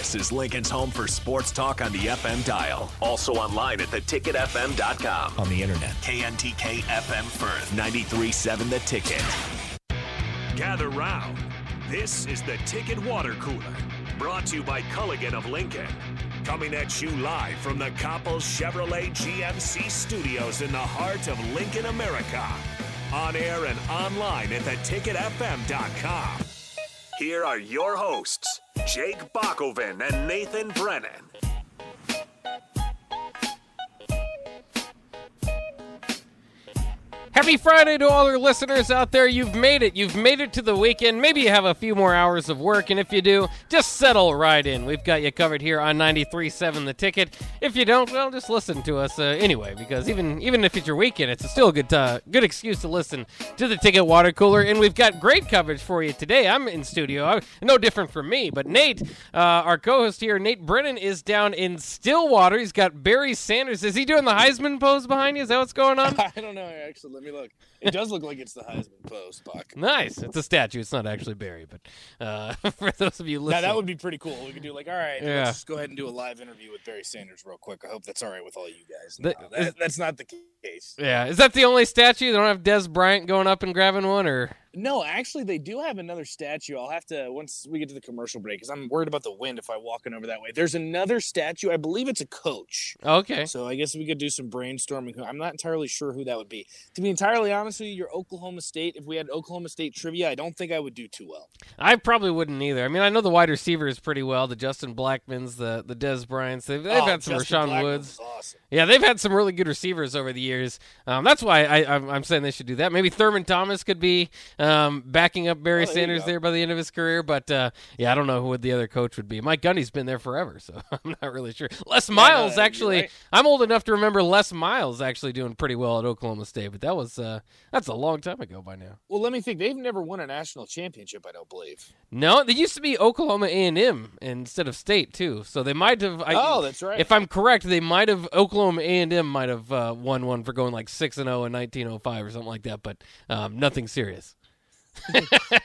This is Lincoln's home for sports talk on the FM dial. Also online at theticketfm.com. On the internet, KNTK FM Firth, 93.7 The Ticket. Gather round. This is the Ticket Water Cooler, brought to you by Culligan of Lincoln. Coming at you live from the Coppels Chevrolet GMC studios in the heart of Lincoln, America. On air and online at theticketfm.com. Here are your hosts, Jake Bakoven and Nathan Brennan. Happy Friday to all our listeners out there. You've made it. You've made it to the weekend. Maybe you have a few more hours of work, and if you do, just settle right in. We've got you covered here on 93.7 The Ticket. If you don't, well, just listen to us uh, anyway, because even even if it's your weekend, it's still a good uh, good excuse to listen to the Ticket Water Cooler. And we've got great coverage for you today. I'm in studio, I, no different from me, but Nate, uh, our co-host here, Nate Brennan, is down in Stillwater. He's got Barry Sanders. Is he doing the Heisman pose behind you? Is that what's going on? I don't know. Actually, let me look. It does look like it's the Heisman pose, Buck. Nice. It's a statue. It's not actually Barry, but uh, for those of you listening, Now that would be pretty cool. We could do like, all right, Yeah. let's just go ahead and do a live interview with Barry Sanders real quick. I hope that's all right with all you guys. The- No, that, that's not the case. yeah. Is that the only statue? They don't have Dez Bryant going up and grabbing one, or No, actually, they do have another statue. I'll have to once we get to the commercial break because I'm worried about the wind if I walking over that way. There's another statue. I believe it's a coach. okay. So I guess we could do some brainstorming. I'm not entirely sure who that would be. To be entirely honest with you, your Oklahoma State. If we had Oklahoma State trivia, I don't think I would do too well. I probably wouldn't either. I mean, I know the wide receivers pretty well. The Justin Blackmons, the the Dez Bryants. They've, they've Oh, had some Justin Rashaun Blackmon Woods. awesome. Yeah, they've had some really good receivers over the years. Um, that's why I, I'm, I'm saying they should do that. Maybe Thurman Thomas could be um, backing up Barry Oh, there Sanders there by the end of his career. But uh, yeah, I don't know who the other coach would be. Mike Gundy's been there forever, so I'm not really sure. Les Miles you're actually. right. I'm old enough to remember Les Miles actually doing pretty well at Oklahoma State, but that was uh, that's a long time ago by now. Well, let me think. They've never won a national championship. I don't believe. No, they used to be Oklahoma A and M instead of State too. So they might have. I, oh, that's right. If I'm correct, they might have Oklahoma A and M might have uh, won one for going like six and zero in 1905 or something like that, but um, nothing serious.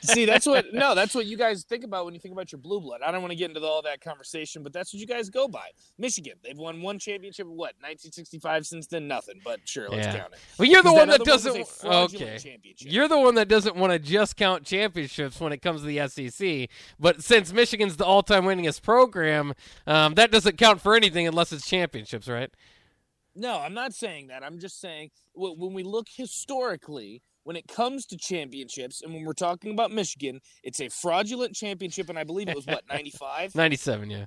See, that's what no, that's what you guys think about when you think about your blue blood. I don't want to get into all that conversation, but that's what you guys go by. Michigan, they've won one championship. What 1965 since then, nothing. But sure, let's Yeah. count it. Well, you're the one that other was a doesn't. Okay, you're the one that doesn't want to just count championships when it comes to the SEC. But since Michigan's the all-time winningest program, um, that doesn't count for anything unless it's championships, right? No, I'm not saying that. I'm just saying when we look historically, when it comes to championships, and when we're talking about Michigan, it's a fraudulent championship, and I believe it was what 95, 97, yeah.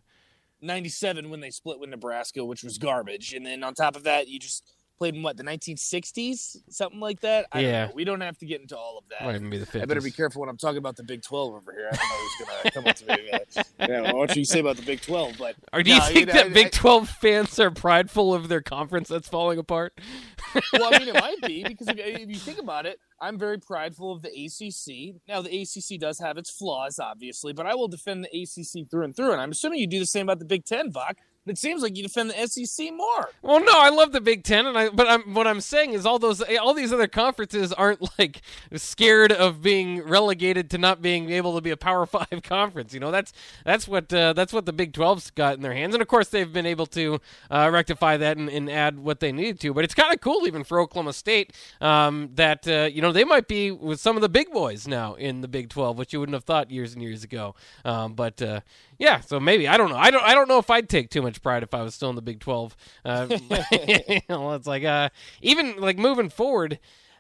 97 when they split with Nebraska, which was garbage, and then on top of that, you just played in what the 1960s, something like that. I Yeah. don't know. we don't have to get into all of that. Might be the 50s. I better be careful when I'm talking about the Big 12 over here. I don't know who's gonna come up to me. Uh, yeah, what you say about the Big 12? But Or do you No, think know, that I- Big I- 12 fans are prideful of their conference that's falling apart? well, I mean, it might be because if, if you think about it, I'm very prideful of the ACC. Now, the ACC does have its flaws, obviously, but I will defend the ACC through and through. And I'm assuming you do the same about the Big Ten, Bach. It seems like you defend the SEC more. Well, no, I love the Big Ten, and I. But I'm, what I'm saying is, all those, all these other conferences aren't like scared of being relegated to not being able to be a Power Five conference. You know, that's that's what uh, that's what the Big 12's got in their hands, and of course they've been able to uh, rectify that and, and add what they needed to. But it's kind of cool, even for Oklahoma State, um, that uh, you know they might be with some of the big boys now in the Big 12, which you wouldn't have thought years and years ago. Um, but uh, yeah, so maybe I don't know. I don't. I don't know if I'd take too much pride if I was still in the Big Twelve. Uh, you know, it's like uh, even like moving forward.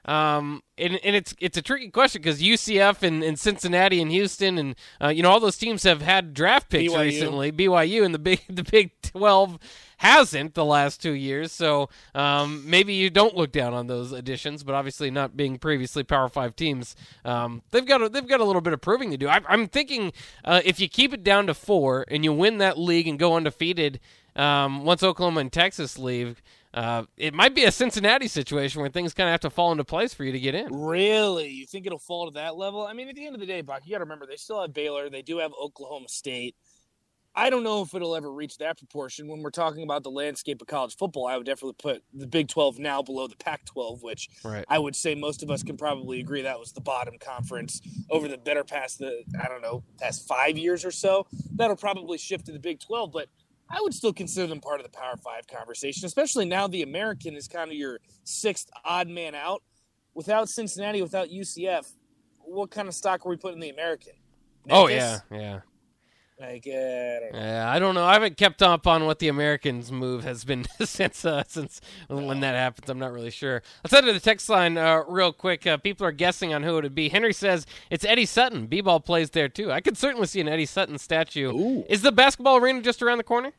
Um, and, and it's it's a tricky question because UCF and, and Cincinnati and Houston and uh, you know all those teams have had draft picks BYU. recently. BYU and the big the Big Twelve hasn't the last two years, so um, maybe you don't look down on those additions. But obviously, not being previously Power Five teams, um, they've got a, they've got a little bit of proving to do. I, I'm thinking uh, if you keep it down to four and you win that league and go undefeated um, once Oklahoma and Texas leave. Uh, it might be a Cincinnati situation where things kind of have to fall into place for you to get in. Really? You think it'll fall to that level? I mean, at the end of the day, Bach, you got to remember they still have Baylor. They do have Oklahoma State. I don't know if it'll ever reach that proportion. When we're talking about the landscape of college football, I would definitely put the Big 12 now below the Pac 12, which right. I would say most of us can probably agree that was the bottom conference over the better past the, I don't know, past five years or so. That'll probably shift to the Big 12, but I would still consider them part of the Power Five conversation, especially now the American is kind of your sixth odd man out. Without Cincinnati, without UCF, what kind of stock are we putting in the American? Oh, yeah, yeah. Like, uh, I don't know. Yeah, I don't know. I haven't kept up on what the Americans' move has been since uh, since when that happens. I'm not really sure. Let's head to the text line uh, real quick. Uh, people are guessing on who it would be. Henry says it's Eddie Sutton. B-ball plays there too. I could certainly see an Eddie Sutton statue. Ooh. Is the basketball arena just around the corner?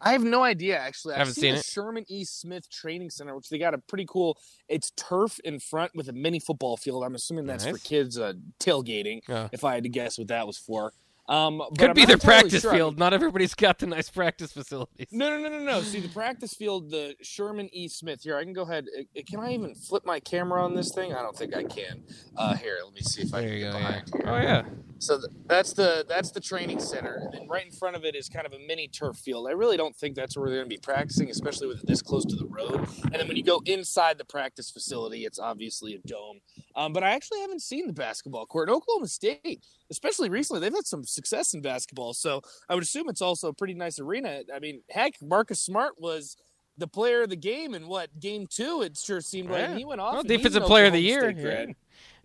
I have no idea actually. I've Haven't seen, seen the it. Sherman E. Smith Training Center, which they got a pretty cool. It's turf in front with a mini football field. I'm assuming that's for kids uh, tailgating. Yeah. If I had to guess what that was for, um, Could I'm be their entirely practice sure. Field. Not everybody's got the nice practice facilities. No, no, no, no, no. See the practice field, the Sherman E. Smith. Here, I can go ahead. Uh, Can I even flip my camera on this thing? I don't think I can. Uh, here, let me see if I There can go. Behind here. Oh yeah. So that's the that's the training center, and then right in front of it is kind of a mini turf field. I really don't think that's where they're going to be practicing, especially with it this close to the road. And then when you go inside the practice facility, it's obviously a dome. Um, but I actually haven't seen the basketball court. Oklahoma State, especially recently, they've had some success in basketball. So I would assume it's also a pretty nice arena. I mean, heck, Marcus Smart was. The player of the game in what game two? It sure seemed like he went off. Well, and he's defensive an player of the year. Yeah.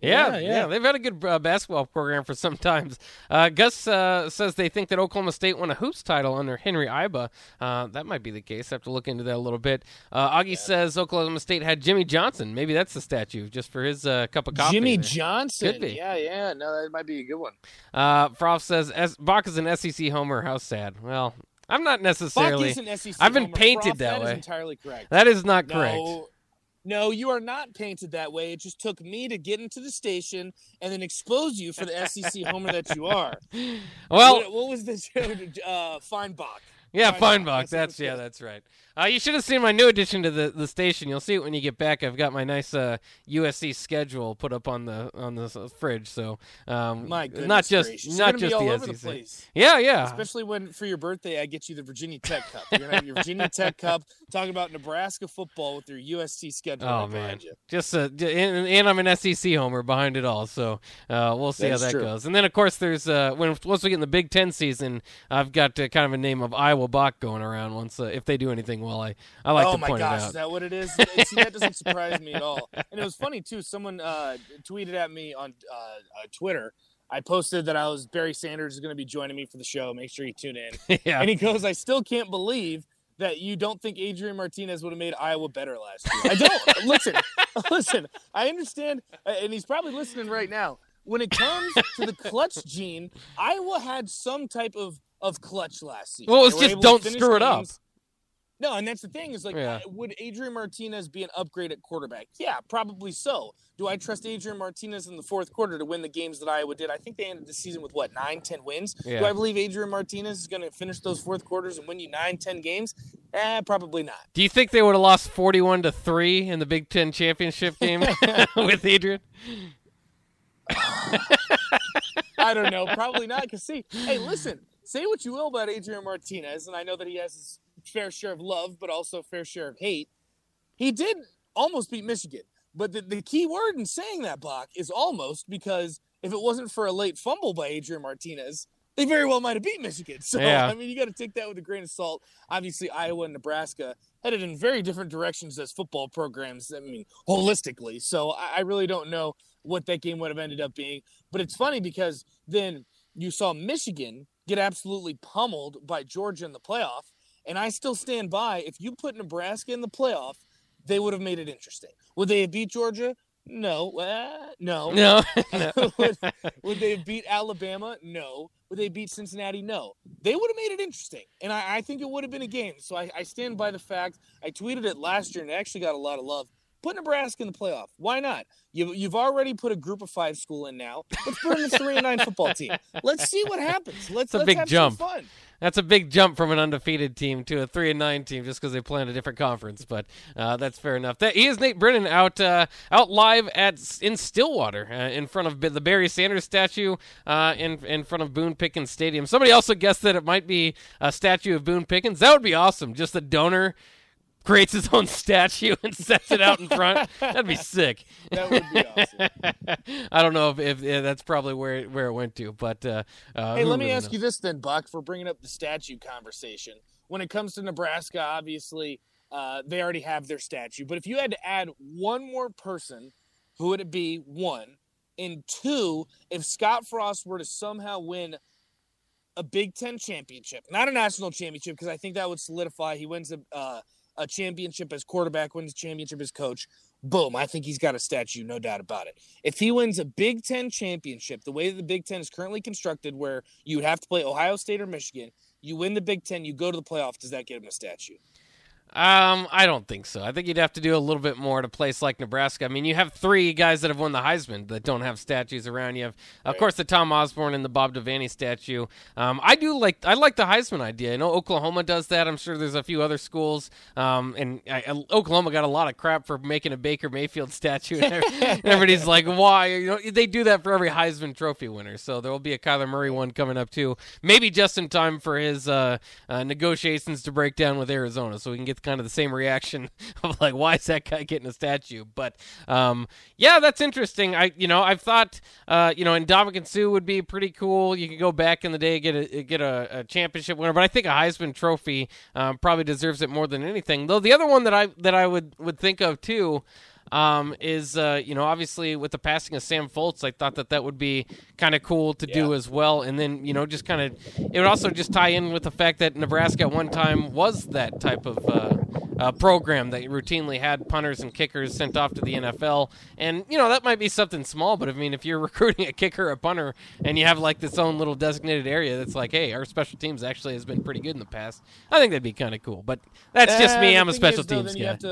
Yeah, Yeah, yeah, yeah. They've had a good uh, basketball program for some times. Uh, Gus uh, says they think that Oklahoma State won a hoops title under Henry Iba. Uh, that might be the case. I have to look into that a little bit. Uh, Augie says Oklahoma State had Jimmy Johnson. Maybe that's the statue just for his uh, cup of coffee. Jimmy there. Johnson. Could be. Yeah, yeah. No, that might be a good one. Uh, Froth says S- Bach is an SEC homer. How sad. Well, I'm not necessarily. is an SEC I've been painted Froth, that That is way. entirely correct. That is not correct. No, no, you are not painted that way. It just took me to get into the station and then expose you for the SEC homer that you are. Well, what, what was this? uh, Feinbach? Yeah, Feinbach, Feinbach. that's That's yeah, that's right. Uh, you should have seen my new addition to the, the station. You'll see it when you get back. I've got my nice uh, USC schedule put up on the on the fridge. So um, My goodness not just gracious. not just the over SEC. the place. Yeah, yeah. Especially when for your birthday I get you the Virginia Tech Cup. You're gonna have your Virginia Tech Cup talking about Nebraska football with your USC schedule Oh right man, behind you. just uh, j- and, and I'm an SEC homer behind it all, so uh, we'll see That's how that true. goes. And then of course there's uh, when once we get in the Big Ten season, I've got uh, kind of a name of Iowa Bach going around. Once uh, if they do anything well, I I like oh to point gosh, it out. Oh my gosh, is that what it is? See, that doesn't surprise me at all. And it was funny too. Someone uh, tweeted at me on uh, uh, Twitter. I posted that I was Barry Sanders is going to be joining me for the show. Make sure you tune in. yeah, And he goes, "I still can't believe that you don't think Adrian Martinez would have made Iowa better last year." I don't. listen, listen. I understand, and he's probably listening right now. When it comes to the clutch gene, Iowa had some type of of clutch last season. Well, it was They were just don't screw it up. No, and that's the thing is like, Yeah. would Adrian Martinez be an upgrade at quarterback? Yeah, probably so. Do I trust Adrian Martinez in the fourth quarter to win the games that Iowa did? I think they ended the season with what nine, ten wins. Yeah. Do I believe Adrian Martinez is going to finish those fourth quarters and win you nine, ten games? Eh, probably not. Do you think they would have lost forty-one to three in the Big Ten championship game with Adrian? I don't know. Probably not. Because see, hey, listen. Say what you will about Adrian Martinez, and I know that he has his fair share of love, but also fair share of hate. He did almost beat Michigan, but the, the key word in saying that, Bach, is almost because if it wasn't for a late fumble by Adrian Martinez, they very well might have beat Michigan. So Yeah. I mean, you got to take that with a grain of salt. Obviously, Iowa and Nebraska headed in very different directions as football programs. I mean, holistically. So I, I really don't know what that game would have ended up being. But it's funny because then you saw Michigan get absolutely pummeled by Georgia in the playoff. And I still stand by if you put Nebraska in the playoff, they would have made it interesting. Would they have beat Georgia? No. Uh, no. No. no. would, would they have beat Alabama? No. Would they beat Cincinnati? No. They would have made it interesting. And I, I think it would have been a game. So I, I stand by the fact I tweeted it last year and it actually got a lot of love. Put Nebraska in the playoff. Why not? You, you've already put a group of five school in now. Let's put in the three and nine football team. Let's see what happens. Let's, a let's big have jump. some fun. That's a big jump from an undefeated team to a three and nine team, just because they play in a different conference. But uh, that's fair enough. That he is Nate Brennan out uh, out live at in Stillwater uh, in front of the Barry Sanders statue uh, in in front of Boone Pickens Stadium. Somebody also guessed that it might be a statue of Boone Pickens. That would be awesome. Just a donor creates his own statue and sets it out in front. That'd be sick. That would be awesome. I don't know if, if yeah, that's probably where it, where it went to, but uh, uh, Hey, let me really ask knows? you this then, Buck, for bringing up the statue conversation. When it comes to Nebraska, obviously, uh, they already have their statue. But if you had to add one more person, who would it be? One. And two, if Scott Frost were to somehow win a Big Ten championship, not a national championship, because I think that would solidify he wins a, uh, a championship as quarterback, wins a championship as coach. Boom, I think he's got a statue, no doubt about it. If he wins a Big Ten championship, the way that the Big Ten is currently constructed, where you would have to play Ohio State or Michigan, you win the Big Ten, you go to the playoff, does that get him a statue? Um, I don't think so. I think you'd have to do a little bit more at a place like Nebraska. I mean, you have three guys that have won the Heisman that don't have statues around. You have, of Right. course, the Tom Osborne and the Bob Devaney statue. Um, I do like I like the Heisman idea. I know Oklahoma does that. I'm sure there's a few other schools. Um, and I, I- Oklahoma got a lot of crap for making a Baker Mayfield statue. And everybody's like, why? You know, they do that for every Heisman Trophy winner. So there will be a Kyler Murray one coming up too. Maybe just in time for his uh, uh, negotiations to break down with Arizona, so we can get kind of the same reaction of like, why is that guy getting a statue? But um, yeah, that's interesting. I you know I've thought uh, you know Ndamukong Suh would be pretty cool. You could go back in the day get a get a, a championship winner, but I think a Heisman Trophy um, probably deserves it more than anything. Though the other one that I that I would would think of too um, is uh, you know obviously with the passing of Sam Foltz, I thought that that would be kind of cool to do as well. And then you know just kind of it would also just tie in with the fact that Nebraska at one time was that type of uh, uh, program that routinely had punters and kickers sent off to the NFL. And you know that might be something small, but I mean if you're recruiting a kicker a punter and you have like this own little designated area that's like, hey, our special teams actually has been pretty good in the past. I think that'd be kind of cool. But that's just Eh, me. I'm a special is, though, teams then guy.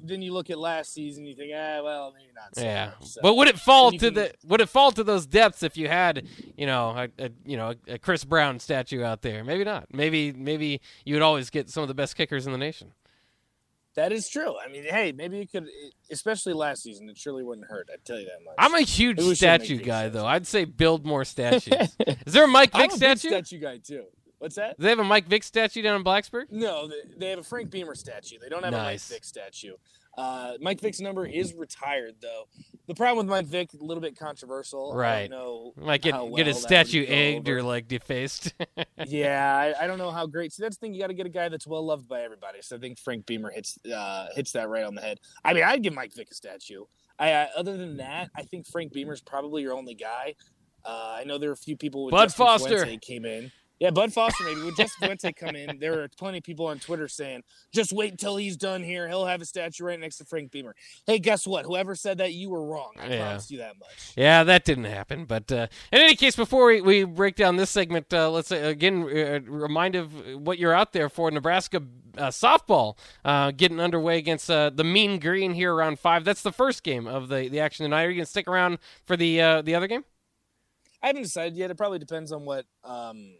You have to, then you look at last season, you think, ah, well, maybe not. So Yeah, much, so. but would it fall to can- the would it fall to those depths if you had you know a, a you know a Kris Brown statue out there? Maybe not. Maybe maybe you would always get some of the best kickers in the nation. That is true. I mean, hey, maybe you could, especially last season, it surely wouldn't hurt. I tell you that much. I'm a huge Maybe we should make statue guy shows. though. I'd say build more statues. Is there a Mike Vick I'm a statue? statue guy too. What's that? Do they have a Mike Vick statue down in Blacksburg? No, they, they have a Frank Beamer statue. They don't have Nice. a Mike Vick statue. Uh, Mike Vick's number is retired, though. The problem with Mike Vick, a little bit controversial. I Right. don't know Might get how get his well statue egged over. or like defaced. yeah, I, I don't know how great. See, that's the thing. You got to get a guy that's well loved by everybody. So I think Frank Beamer hits uh, hits that right on the head. I mean, I'd give Mike Vick a statue. I uh, other than that, I think Frank Beamer's probably your only guy. Uh, I know there are a few people with Bud Justin Foster. Fuente came in. Yeah, Bud Foster maybe. With Justin Fuente come in, there are plenty of people on Twitter saying, "Just wait until he's done here. He'll have a statue right next to Frank Beamer." Hey, guess what? Whoever said that, you were wrong. I Yeah. promise you that much. Yeah, that didn't happen. But uh, in any case, before we, we break down this segment, uh, let's uh, again uh, remind of what you're out there for Nebraska uh, softball uh, getting underway against uh, the Mean Green here around five. That's the first game of the, the action tonight. Are you gonna stick around for the uh, the other game? I haven't decided yet. It probably depends on what um,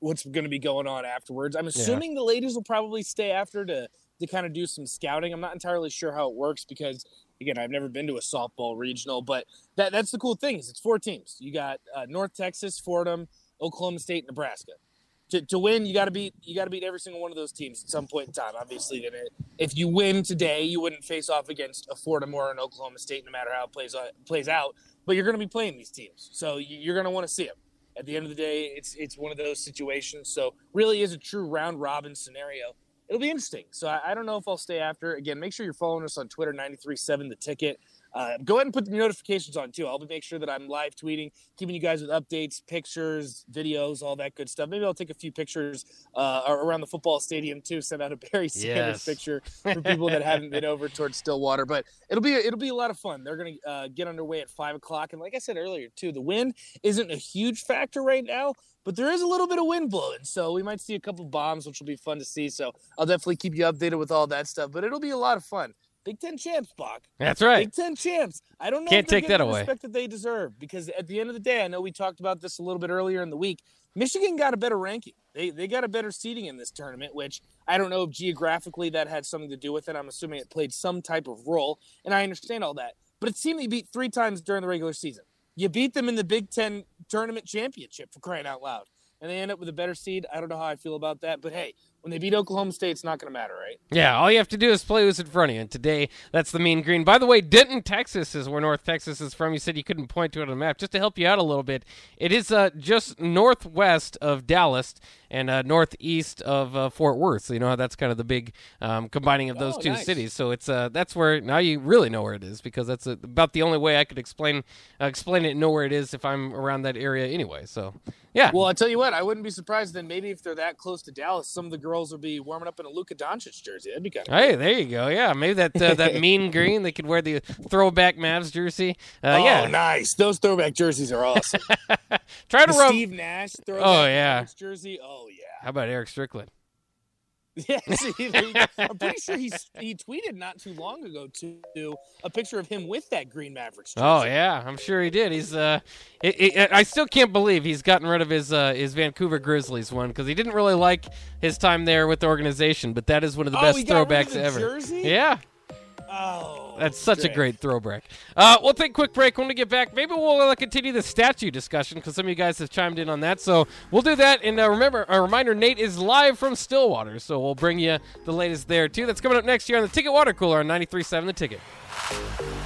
what's going to be going on afterwards. I'm assuming the ladies will probably stay after to to kind of do some scouting. I'm not entirely sure how it works because again, I've never been to a softball regional, but that that's the cool thing is it's four teams. You got uh, North Texas, Fordham, Oklahoma State, Nebraska. To, to win, you got to beat you got to beat every single one of those teams at some point in time. Obviously, then if you win today, you wouldn't face off against a Fordham or an Oklahoma State, no matter how it plays out, plays out. But you're going to be playing these teams, so you're going to want to see them. At the end of the day, it's it's one of those situations. So really, is a true round robin scenario. It'll be interesting. So I, I don't know if I'll stay after. Again, make sure you're following us on Twitter, 937 the ticket. Uh, go ahead and put the notifications on too. I'll make sure that I'm live tweeting, keeping you guys with updates, pictures, videos, all that good stuff. Maybe I'll take a few pictures uh, around the football stadium too. Send out a Barry Sanders Yes. picture for people that haven't been over towards Stillwater. But it'll be it'll be a lot of fun. They're gonna uh, get underway at five o'clock, and like I said earlier too, the wind isn't a huge factor right now. But there is a little bit of wind blowing, so we might see a couple bombs, which will be fun to see. So I'll definitely keep you updated with all that stuff. But it'll be a lot of fun. Big Ten champs, Bach. That's right. Big Ten champs. I don't know. Can't take that the away. Respect that they deserve, because at the end of the day, I know we talked about this a little bit earlier in the week. Michigan got a better ranking. They they got a better seating in this tournament, which I don't know if geographically that had something to do with it. I'm assuming it played some type of role, and I understand all that. But it's a team they beat three times during the regular season. You beat them in the Big Ten tournament championship for crying out loud, and they end up with a better seed. I don't know how I feel about that, but hey, when they beat Oklahoma State, it's not going to matter, right? Yeah, all you have to do is play who's in front of you. And today, that's the mean green. By the way, Denton, Texas is where North Texas is from. You said you couldn't point to it on the map. Just to help you out a little bit, it is uh, just northwest of Dallas and uh, northeast of uh, Fort Worth. So you know how that's kind of the big um, combining of those Oh, two nice. cities. So it's uh, that's where now you really know where it is because that's uh about the only way I could explain uh, explain it and know where it is if I'm around that area anyway. So yeah, Well, I tell you what, I wouldn't be surprised then maybe if they're that close to Dallas, some of the girls would be warming up in a Luka Doncic jersey. That'd be kind of Hey, there you go. Yeah, maybe that uh, that mean green. They could wear the throwback Mavs jersey. Uh, oh, yeah, nice. Those throwback jerseys are awesome. try to the rub. Steve Nash throwback Oh, yeah. Jersey. Oh yeah. How about Erick Strickland? Yeah, see, there you go. I'm pretty sure he he tweeted not too long ago to a picture of him with that Green Mavericks. Jersey. Oh yeah, I'm sure he did. He's uh, it, it, I still can't believe he's gotten rid of his uh, his Vancouver Grizzlies one because he didn't really like his time there with the organization. But that is one of the Oh, best he got rid of throwbacks the ever. jersey? Yeah, Oh, that's such a great throwback. Uh, we'll take a quick break when we get back. Maybe we'll uh, continue the statue discussion because some of you guys have chimed in on that. So we'll do that. And uh, remember, a reminder: Nate is live from Stillwater, so we'll bring you the latest there too. That's coming up next year on the Ticket Water Cooler on 93.7 The Ticket.